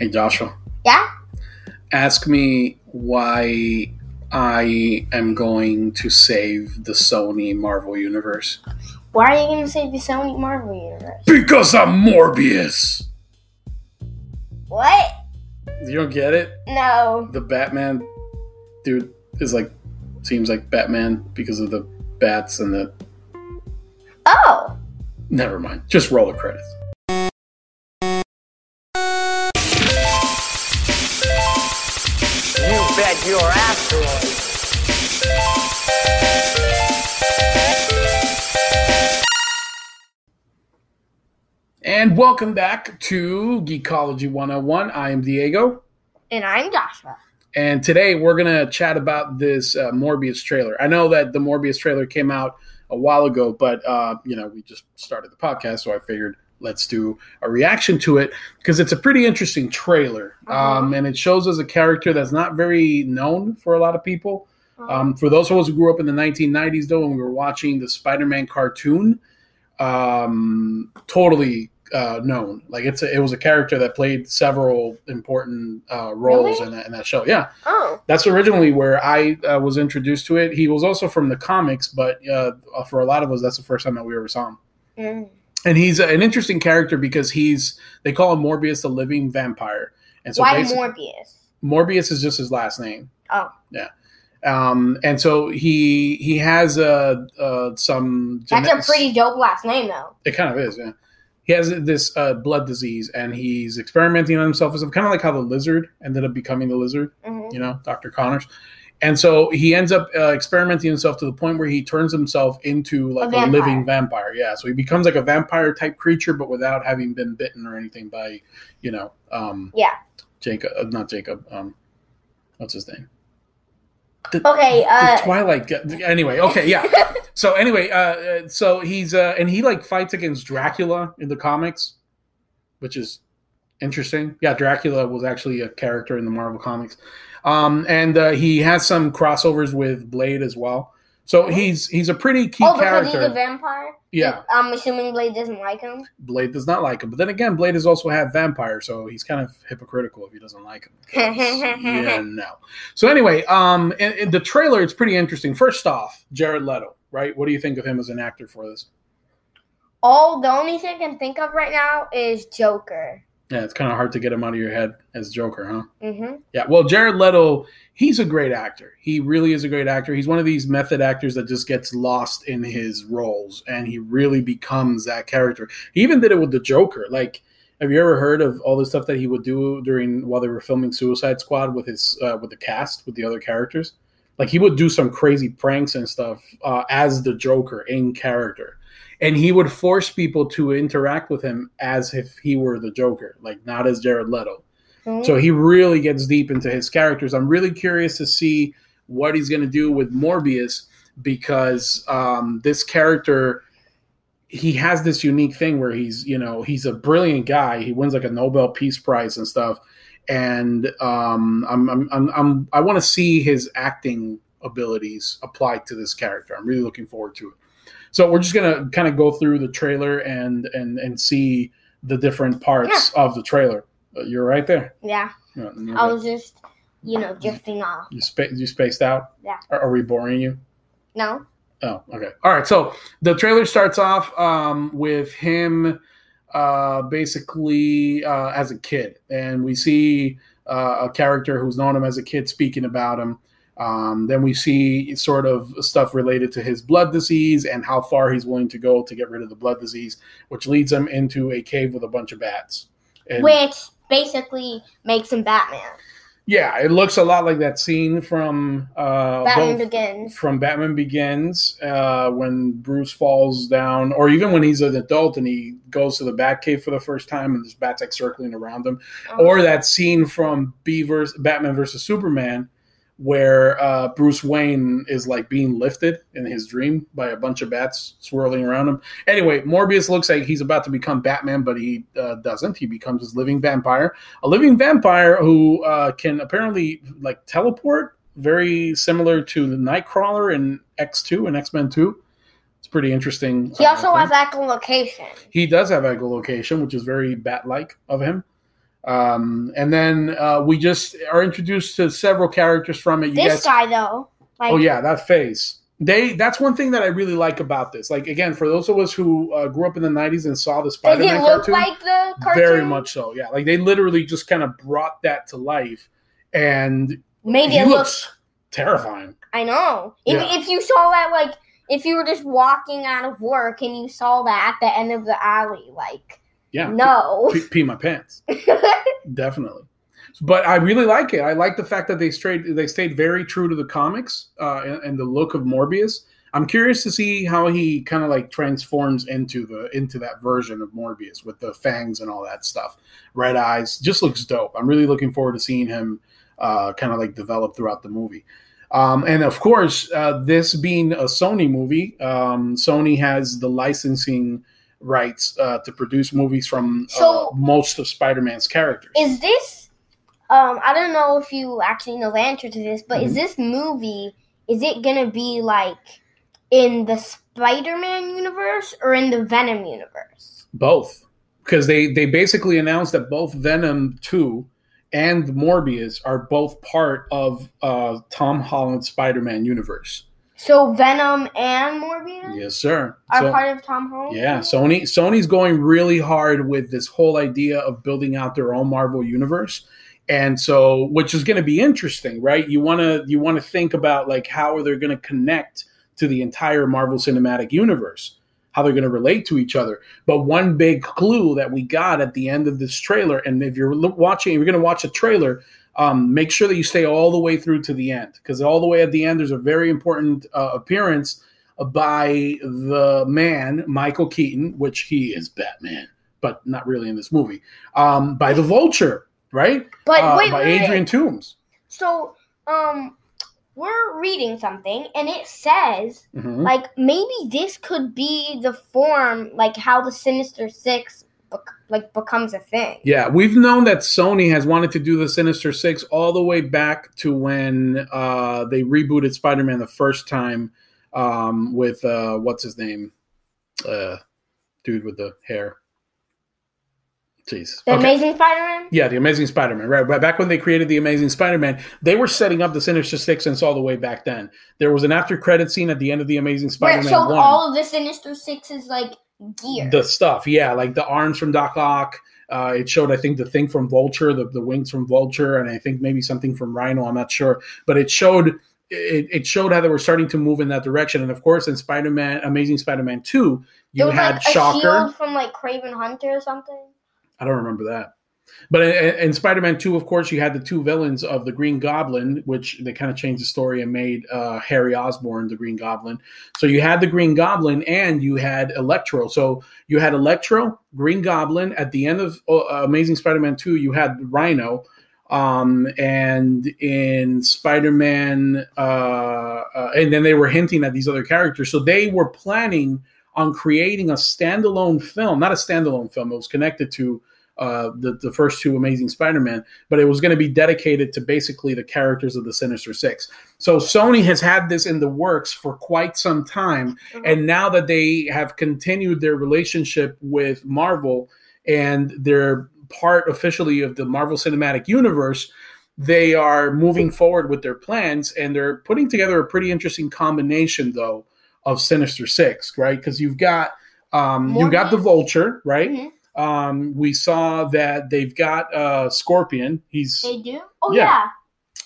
Hey, Joshua, Yeah? ask me why I am going to save the Sony Marvel Universe. Why are you going to save the Sony Marvel Universe? Because I'm Morbius! What? You don't get it? No. The Batman dude is like, seems like Batman because of the bats and the. Oh. Never mind. Just roll the credits. Your asteroid. And welcome back to Geekology 101. I am Diego. And I'm Joshua. And today we're going to chat about this uh, Morbius trailer. I know that the Morbius trailer came out a while ago, but, uh, you know, we just started the podcast, so I figured let's do a reaction to it because it's a pretty interesting trailer. Um, and it shows us a character that's not very known for a lot of people. Um, for those of us who grew up in the 1990s, though, when we were watching the Spider Man cartoon, um, totally uh, known. Like it's a, it was a character that played several important uh, roles Really? in, that, in that show. Yeah, oh. that's originally where I uh, was introduced to it. He was also from the comics, but uh, for a lot of us, that's the first time that we ever saw him. Mm. And he's an interesting character because he's they call him Morbius, the living vampire. And so Why Morbius? Morbius is just his last name. Oh. Yeah. Um, and so he he has uh, uh, some. That's genet- a pretty dope last name, though. It kind of is, yeah. He has this uh, blood disease, and he's experimenting on himself. It's kind of like how the lizard ended up becoming the lizard, hmm you know, Doctor Connors. And so he ends up uh, experimenting himself to the point where he turns himself into like a, vampire. living vampire. Yeah, so he becomes like a vampire type creature, but without having been bitten or anything by, you know, um, Yeah. Jacob, uh, not Jacob. Um, what's his name? The- Okay, uh. the Twilight. Anyway, okay, yeah. so anyway, uh, uh, so he's uh, and he like fights against Dracula in the comics, which is interesting. Yeah, Dracula was actually a character in the Marvel comics, um, and uh, he has some crossovers with Blade as well. So he's he's a pretty key oh, because character. he's a vampire? yeah, I'm assuming Blade doesn't like him. Blade does not like him, but then again, Blade has also had vampire, so he's kind of hypocritical if he doesn't like him. yeah, no. So anyway, um, in, in the trailer, it's pretty interesting. First off, Jared Leto, right? What do you think of him as an actor for this? Oh, the only thing I can think of right now is Joker. Yeah, it's kind of hard to get him out of your head as Joker, huh? hmm Yeah. Well, Jared Leto, he's a great actor. He really is a great actor. He's one of these method actors that just gets lost in his roles, and he really becomes that character. He even did it with the Joker. Like, have you ever heard of all the stuff that he would do during while they were filming Suicide Squad with his uh, with the cast with the other characters? Like, he would do some crazy pranks and stuff uh, as the Joker in character. And he would force people to interact with him as if he were the Joker, like not as Jared Leto. So he really gets deep into his characters. I'm really curious to see what he's going to do with Morbius because um, this character he has this unique thing where he's you know he's a brilliant guy. He wins like a Nobel Peace Prize and stuff, and um, I'm, I'm, I'm, I'm I want to see his acting abilities applied to this character. I'm really looking forward to it. So we're just gonna kind of go through the trailer and and and see the different parts of the trailer. Uh, You're right there. Yeah, No, no, I was just, you know, drifting off. You, spa- you spaced out? Yeah. Are, are we boring you? No? Oh, okay. All right. So the trailer starts off um, with him uh, basically uh, as a kid, and we see uh, a character who's known him as a kid speaking about him. Um, then we see sort of stuff related to his blood disease and how far he's willing to go to get rid of the blood disease, which leads him into a cave with a bunch of bats. And- Which basically makes him Batman. yeah, it looks a lot like that scene from uh, Batman Begins. from Batman Begins, uh, when Bruce falls down, or even when he's an adult and he goes to the Batcave for the first time and there's bats like circling around him, Um, or that scene from B versus Batman versus Superman, where uh, Bruce Wayne is like being lifted in his dream by a bunch of bats swirling around him. Anyway, Morbius looks like he's about to become Batman, but he uh, doesn't. He becomes this living vampire, a living vampire who uh, can apparently like teleport, very similar to the Nightcrawler in X two and X Men two. It's pretty interesting. he uh, also thing. has echolocation. He does have echolocation, which is very bat like of him. Um, and then uh, we just are introduced to several characters from it. You This guys, guy though, like oh yeah, that phase. They that's one thing that I really like about this. Like again, for those of us who uh, grew up in the '90s and saw the Spider-Man cartoon, like the cartoon? very much so. Yeah, like they literally just kind of brought that to life, and maybe it look. looks terrifying. I know. If, Yeah. if you saw that, like, if you were just walking out of work and you saw that at the end of the alley, like, Yeah, no. pee, pee my pants. Definitely. But I really like it. I like the fact that they stayed they stayed very true to the comics uh, and, and the look of Morbius. I'm curious to see how he kind of like transforms into the into that version of Morbius with the fangs and all that stuff. Red eyes just looks dope. I'm really looking forward to seeing him uh, kind of like develop throughout the movie. Um, and of course, uh, this being a Sony movie, um, Sony has the licensing rights uh, to produce movies from uh, most of Spider-Man's characters. Is this, um, I don't know if you actually know the answer to this, but Mhm. is this movie, is it going to be, like, in the Spider Man universe or in the Venom universe? both, because they they basically announced that both Venom two and Morbius are both part of uh, Tom Holland's Spider-Man universe. So Venom and Morbius Yes, sir. are So- part of Tom Holland? Yeah, Sony Sony's going really hard with this whole idea of building out their own Marvel universe. And so which is going to be interesting, right? You want to you want to think about like how are they going to connect to the entire Marvel Cinematic Universe? How they're going to relate to each other. But one big clue that we got at the end of this trailer and if you're watching if you're going to watch a trailer, um, make sure that you stay all the way through to the end because all the way at the end there's a very important uh, appearance by the man Michael Keaton, which he is Batman, but not really in this movie. Um, by the Vulture, right? But Uh, wait, by wait, Adrian wait. Toomes. So, um, we're reading something, and it says Mhm. like maybe this could be the form, like how the Sinister Six, like becomes a thing. Yeah, we've known that Sony has wanted to do the Sinister Six all the way back to when uh, they rebooted Spider-Man the first time um, with uh, what's his name, uh, dude with the hair. Jeez. The Okay. Amazing Spider-Man. Yeah, the Amazing Spider-Man. Right, right. Back when they created the Amazing Spider-Man, they were setting up the Sinister Six since all the way back then. There was an after-credit scene at the end of the Amazing Spider-Man so one. all of the Sinister Six is like gear. the stuff, yeah, like the arms from Doc Ock. Uh, it showed, I think, the thing from Vulture, the, the wings from Vulture, and I think maybe something from Rhino. I'm not sure, but it showed it, it showed how they were starting to move in that direction. And of course, in Spider-Man, Amazing Spider-Man Two, you had like Shocker. from like Kraven Hunter or something. I don't remember that. But in, in Spider-Man 2, of course, you had the two villains of the Green Goblin, which they kind of changed the story and made uh, Harry Osborn the Green Goblin. So you had the Green Goblin and you had Electro. So you had Electro, Green Goblin. At the end of uh, Amazing Spider-Man 2, you had Rhino. Um, and in Spider-Man, uh, uh, and then they were hinting at these other characters. So they were planning on creating a standalone film, not a standalone film. It was connected to uh, the the first two Amazing Spider-Man, but it was going to be dedicated to basically the characters of the Sinister Six. So Sony has had this in the works for quite some time, and now that they have continued their relationship with Marvel and they're part officially of the Marvel Cinematic Universe, they are moving forward with their plans and they're putting together a pretty interesting combination though of Sinister Six, right? Because you've got um, you got the Vulture, right? Mhm. Um, we saw that they've got uh, Scorpion. He's They do. Oh Yeah.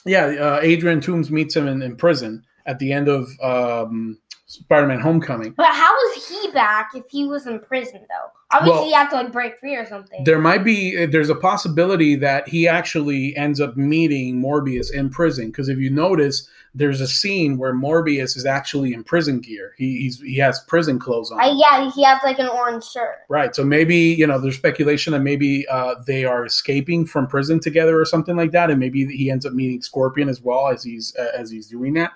yeah. yeah. Uh, Adrian Toomes meets him in, in prison at the end of um, Spider-Man: Homecoming. But how is he back if he was in prison though? Obviously, Well, he had to like break free or something. There might be there's a possibility that he actually ends up meeting Morbius in prison because if you notice, there's a scene where Morbius is actually in prison gear. He he's, he has prison clothes on. I, yeah, he has like an orange shirt. Right. So maybe, you know, there's speculation that maybe uh, they are escaping from prison together or something like that. And maybe he ends up meeting Scorpion as well as he's uh, as he's doing that.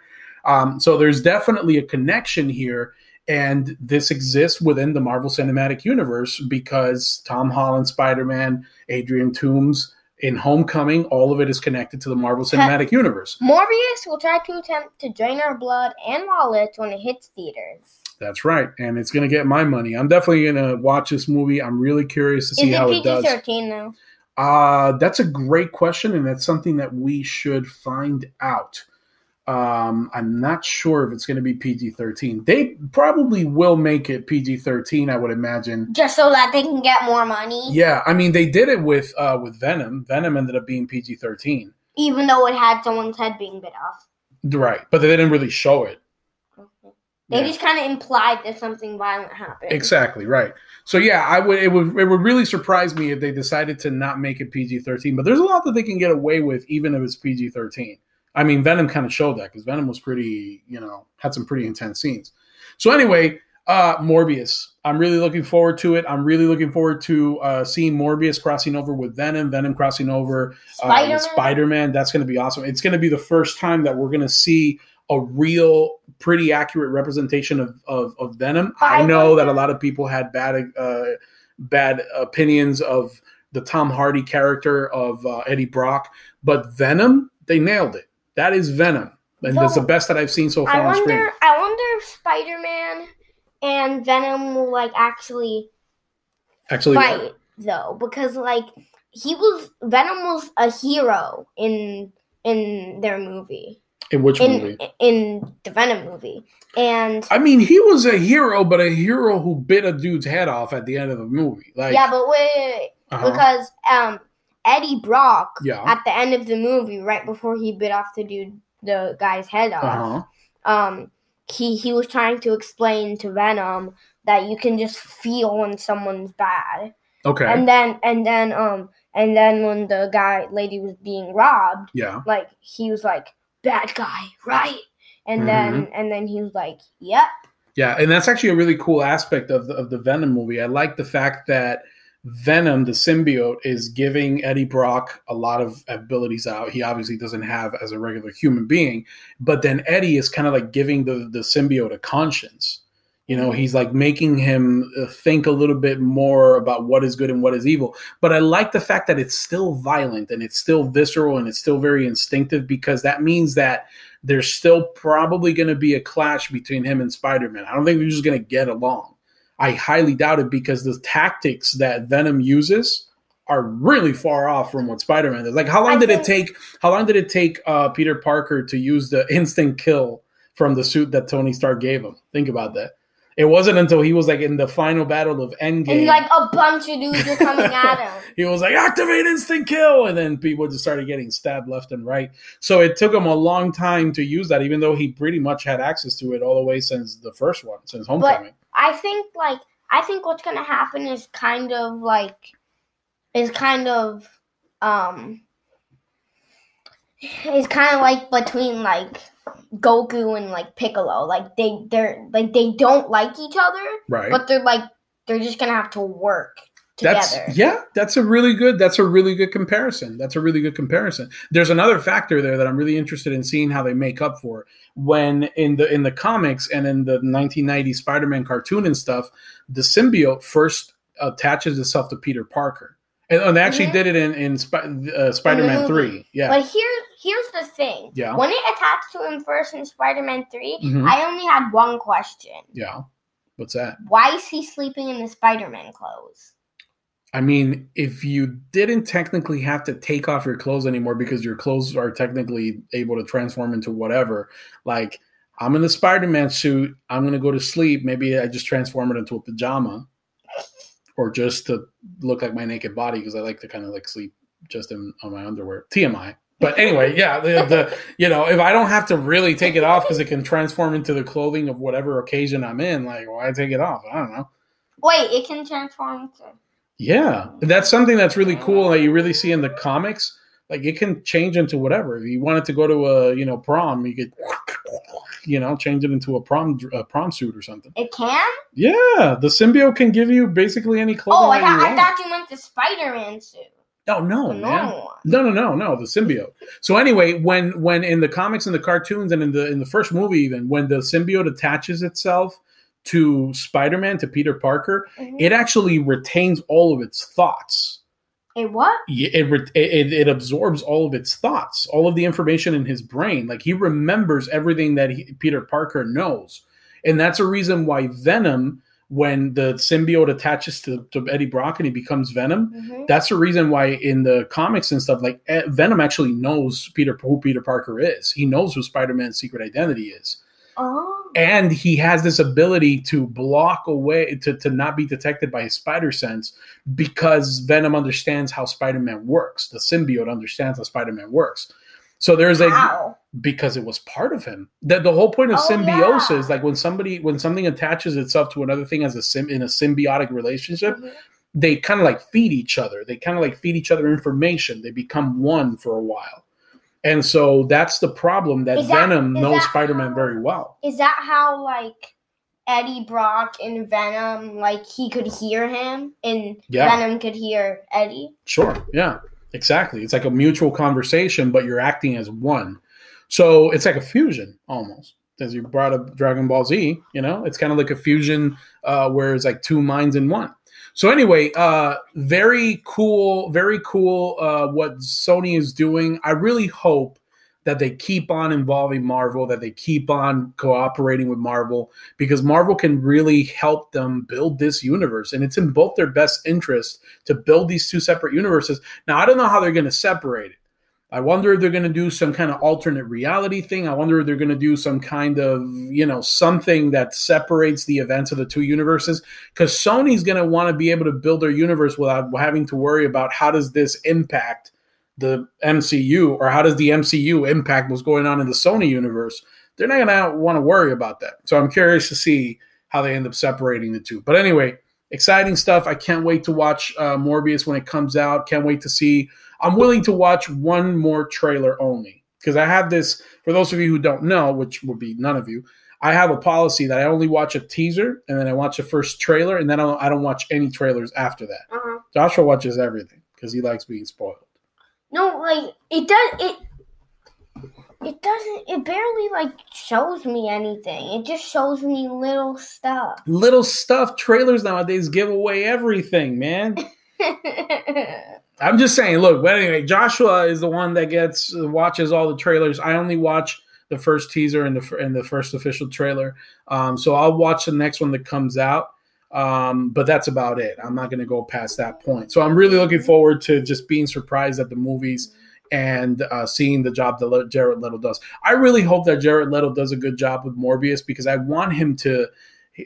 Um, so there's definitely a connection here. And this exists within the Marvel Cinematic Universe because Tom Holland, Spider Man, Adrian Toomes, in Homecoming, all of it is connected to the Marvel Cinematic Universe. Morbius will try to attempt to drain our blood and wallets when it hits theaters. That's right. And it's going to get my money. I'm definitely going to watch this movie. I'm really curious to see Is how it it does. PG thirteen though? Uh, that's a great question, and that's something that we should find out. Um, I'm not sure if it's going to be PG 13. They probably will make it PG 13, I would imagine. Just so that they can get more money. Yeah, I mean, they did it with uh, with Venom. Venom ended up being PG 13. Even though it had someone's head being bit off. Right, but they didn't really show it. They Yeah. just kind of implied that something violent happened. Exactly right. So yeah, I would it would it would really surprise me if they decided to not make it PG thirteen. But there's a lot that they can get away with even if it's PG thirteen. I mean, Venom kind of showed that because Venom was pretty, you know, had some pretty intense scenes. So anyway, uh, Morbius. I'm really looking forward to it. I'm really looking forward to uh, seeing Morbius crossing over with Venom, Venom crossing over uh, Spider-Man? with Spider-Man. That's going to be awesome. It's going to be the first time that we're going to see a real, pretty accurate representation of of, of Venom. I I know that a lot of people had bad uh, bad opinions of the Tom Hardy character of uh, Eddie Brock, but Venom, they nailed it. That is Venom, and that's the best that I've seen so far I on screen. wonder. I wonder if Spider Man and Venom will like actually Actually, fight though, because like he was Venom was a hero in in their movie in which in movie? in the Venom movie, and I mean, he was a hero, but a hero who bit a dude's head off at the end of the movie. Like, yeah, but wait, wait, wait, uh-huh. because um Eddie Brock yeah, at the end of the movie, right before he bit off the dude the guy's head off, uh-huh. um he he was trying to explain to Venom that you can just feel when someone's bad. okay, And then and then um and then when the guy lady was being robbed, yeah, like he was like, Bad guy, right? And then Mm-hmm. and then he was like, Yep. yeah, and that's actually a really cool aspect of the, of the Venom movie. I like the fact that Venom, the symbiote, is giving Eddie Brock a lot of abilities out. He obviously doesn't have as a regular human being, but then Eddie is kind of like giving the the symbiote a conscience. You know, he's like making him uh, think a little bit more about what is good and what is evil. But I like the fact that it's still violent and it's still visceral and it's still very instinctive because that means that there's still probably going to be a clash between him and Spider Man. I don't think they're just going to get along. I highly doubt it because the tactics that Venom uses are really far off from what Spider Man does. Like, how long I did it take? How long did it take uh, Peter Parker to use the instant kill from the suit that Tony Stark gave him? Think about that. It wasn't until he was like in the final battle of Endgame. And like a bunch of dudes are coming at him. he was like, activate instant kill. And then people just started getting stabbed left and right. So it took him a long time to use that, even though he pretty much had access to it all the way since the first one, since Homecoming. I think like I think what's gonna happen is kind of like is kind of um is kind of like between like Goku and like Piccolo. Like they they're like they don't like each other, right. but they're like they're just gonna have to work together. That's yeah, that's a really good that's a really good comparison. That's a really good comparison. There's another factor there that I'm really interested in seeing how they make up for. When in the in the comics and in the 1990 Spider-Man cartoon and stuff, the symbiote first attaches itself to Peter Parker. And, and they actually Mhm. did it in in Sp- uh, Spider-Man movie. 3. Yeah. But here's here's the thing. Yeah. When it attached to him first in Spider-Man 3, Mhm. I only had one question. yeah. What's that? Why is he sleeping in the Spider-Man clothes? I mean, if you didn't technically have to take off your clothes anymore because your clothes are technically able to transform into whatever, like I'm in the Spider Man suit, I'm going to go to sleep. Maybe I just transform it into a pajama or just to look like my naked body because I like to kind of like sleep just in on my underwear. TMI. But anyway, yeah, the, the you know, if I don't have to really take it off because it can transform into the clothing of whatever occasion I'm in, like why take it off? I don't know. Wait, it can transform to Yeah, that's something that's really cool that you really see in the comics. Like it can change into whatever. If you wanted to go to a you know prom, you could you know change it into a prom a prom suit or something. It can? Yeah, the symbiote can give you basically any clothing. Oh, I that you thought, I thought you meant the Spider-Man suit. Oh no, The man. normal one. No, no, no, no. The symbiote. So anyway, when when in the comics and the cartoons and in the in the first movie, even when the symbiote attaches itself to Spider-Man to Peter Parker, Mhm. it actually retains all of its thoughts. A what? y- it, it it absorbs all of its thoughts, all of the information in his brain. Like he remembers everything that he, Peter Parker knows, and that's a reason why Venom, when the symbiote attaches to, to Eddie Brock and he becomes Venom. Mhm. That's the reason why in the comics and stuff, like eh, Venom actually knows Peter who Peter Parker is. He knows who Spider Man's secret identity is Oh. and he has this ability to block away to, to not be detected by his spider sense because venom understands how spider-man works the symbiote understands how spider-man works so there's a How? because it was part of him That the whole point of Oh, symbiosis yeah. like when somebody when something attaches itself to another thing as a sim in a symbiotic relationship Mhm. they kind of like feed each other they kind of like feed each other information they become one for a while and so that's the problem that, that- venom knows spider-man very well Is that how like Eddie Brock and Venom like he could hear him and Yeah. Venom could hear Eddie? Sure. Yeah. Exactly. It's like a mutual conversation, but you're acting as one. So it's like a fusion almost. As you brought up Dragon Ball Z, you know, it's kind of like a fusion uh, where it's like two minds in one. So anyway, uh, very cool, very cool. Uh, what Sony is doing. I really hope that they keep on involving Marvel, that they keep on cooperating with Marvel, because Marvel can really help them build this universe, and it's in both their best interest to build these two separate universes. Now, I don't know how they're going to separate it. I wonder if they're going to do some kind of alternate reality thing. I wonder if they're going to do some kind of, you know, something that separates the events of the two universes. Because Sony's going to want to be able to build their universe without having to worry about how does this impact the MCU or how does the MCU impact what's going on in the Sony universe. They're not going to want to worry about that. So I'm curious to see how they end up separating the two. But anyway, exciting stuff. I can't wait to watch uh, Morbius when it comes out. Can't wait to see. I'm willing to watch one more trailer only because I have this. For those of you who don't know, which would be none of you, I have a policy that I only watch a teaser and then I watch the first trailer and then I don't, I don't watch any trailers after that. Uh-huh. Joshua watches everything because he likes being spoiled. No, like it does it. It doesn't. It barely like shows me anything. It just shows me little stuff. Little stuff trailers nowadays give away everything, man. I'm just saying. Look, but anyway, Joshua is the one that gets watches all the trailers. I only watch the first teaser and the and the first official trailer. Um, so I'll watch the next one that comes out. Um, but that's about it. I'm not going to go past that point. So I'm really looking forward to just being surprised at the movies and uh, seeing the job that Jared Leto does. I really hope that Jared Leto does a good job with Morbius because I want him to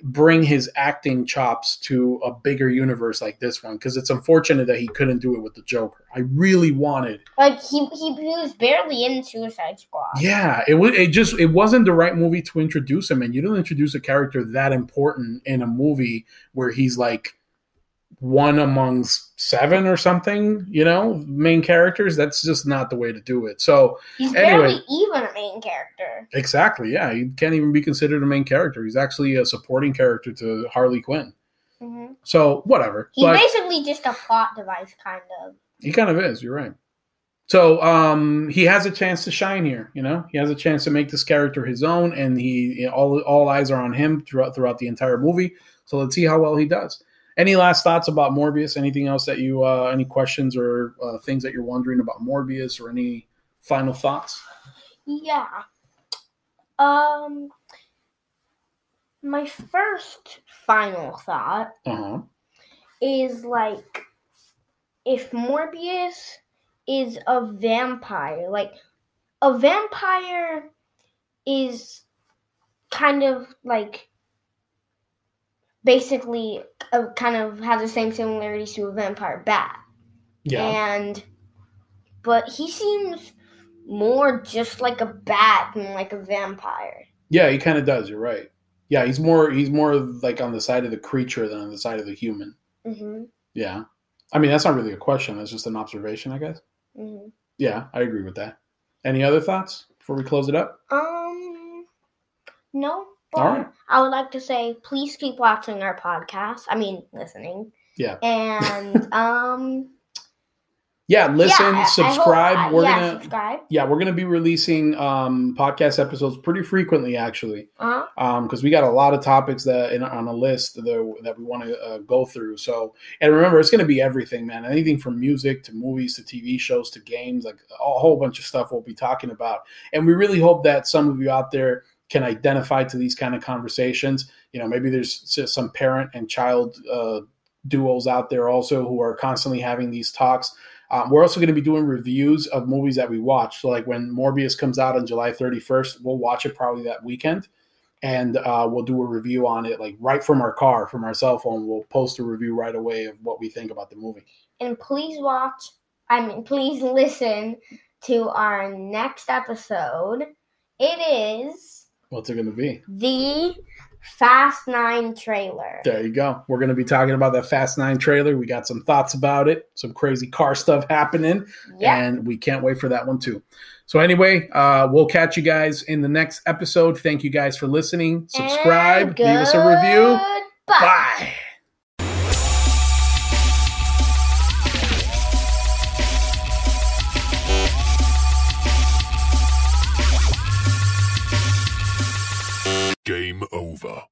bring his acting chops to a bigger universe like this one because it's unfortunate that he couldn't do it with the Joker. I really wanted. like he, he he was barely in Suicide Squad. Yeah, it was. It just it wasn't the right movie to introduce him, and you don't introduce a character that important in a movie where he's like one amongst seven or something. You know, main characters. That's just not the way to do it. So He's Anyway. barely even a main character. exactly, yeah, he can't even be considered a main character. He's actually a supporting character to Harley Quinn. hmm So whatever. He's but basically just a plot device, kind of. he kind of is. You're right. So um, he has a chance to shine here. You know, he has a chance to make this character his own, and he all all eyes are on him throughout throughout the entire movie. So let's see how well he does. Any last thoughts about Morbius? Anything else that you uh, any questions or uh, things that you're wondering about Morbius, or any final thoughts? Yeah. Um. My first final thought Uh huh. is like if Morbius is a vampire, like a vampire is kind of like basically a, kind of has the same similarities to a vampire bat. Yeah. And but he seems more just like a bat than like a vampire. Yeah, he kind of does. You're right. Yeah, he's more he's more like on the side of the creature than on the side of the human. hmm Yeah. I mean, that's not really a question. That's just an observation, I guess. hmm Yeah, I agree with that. Any other thoughts before we close it up? Um, no. But All right. I would like to say, please keep watching our podcast. I mean, listening. Yeah. And um, Yeah, listen, yeah, I hope- subscribe. uh, we're yeah, gonna subscribe. yeah, we're gonna be releasing um podcast episodes pretty frequently actually. Uh huh. Um, because we got a lot of topics that in, on a list that, that we want to uh, go through. So, and remember, it's going to be everything, man. Anything from music to movies to TV shows to games, like a whole bunch of stuff we'll be talking about. And we really hope that some of you out there can identify to these kind of conversations. You know, maybe there's some parent and child uh, duos out there also who are constantly having these talks. Um, we're also going to be doing reviews of movies that we watch. So, like when Morbius comes out on July 31st, we'll watch it probably that weekend, and uh, we'll do a review on it, like right from our car, from our cell phone. We'll post a review right away of what we think about the movie. And please watch, I mean, please listen to our next episode. It is What's it going to be? the Fast Nine trailer. There you go. We're going to be talking about that Fast Nine trailer. We got some thoughts about it, some crazy car stuff happening, Yeah. and we can't wait for that one too. So, anyway, uh, we'll catch you guys in the next episode. Thank you guys for listening. Subscribe, leave us a review. goodbye. Bye. over.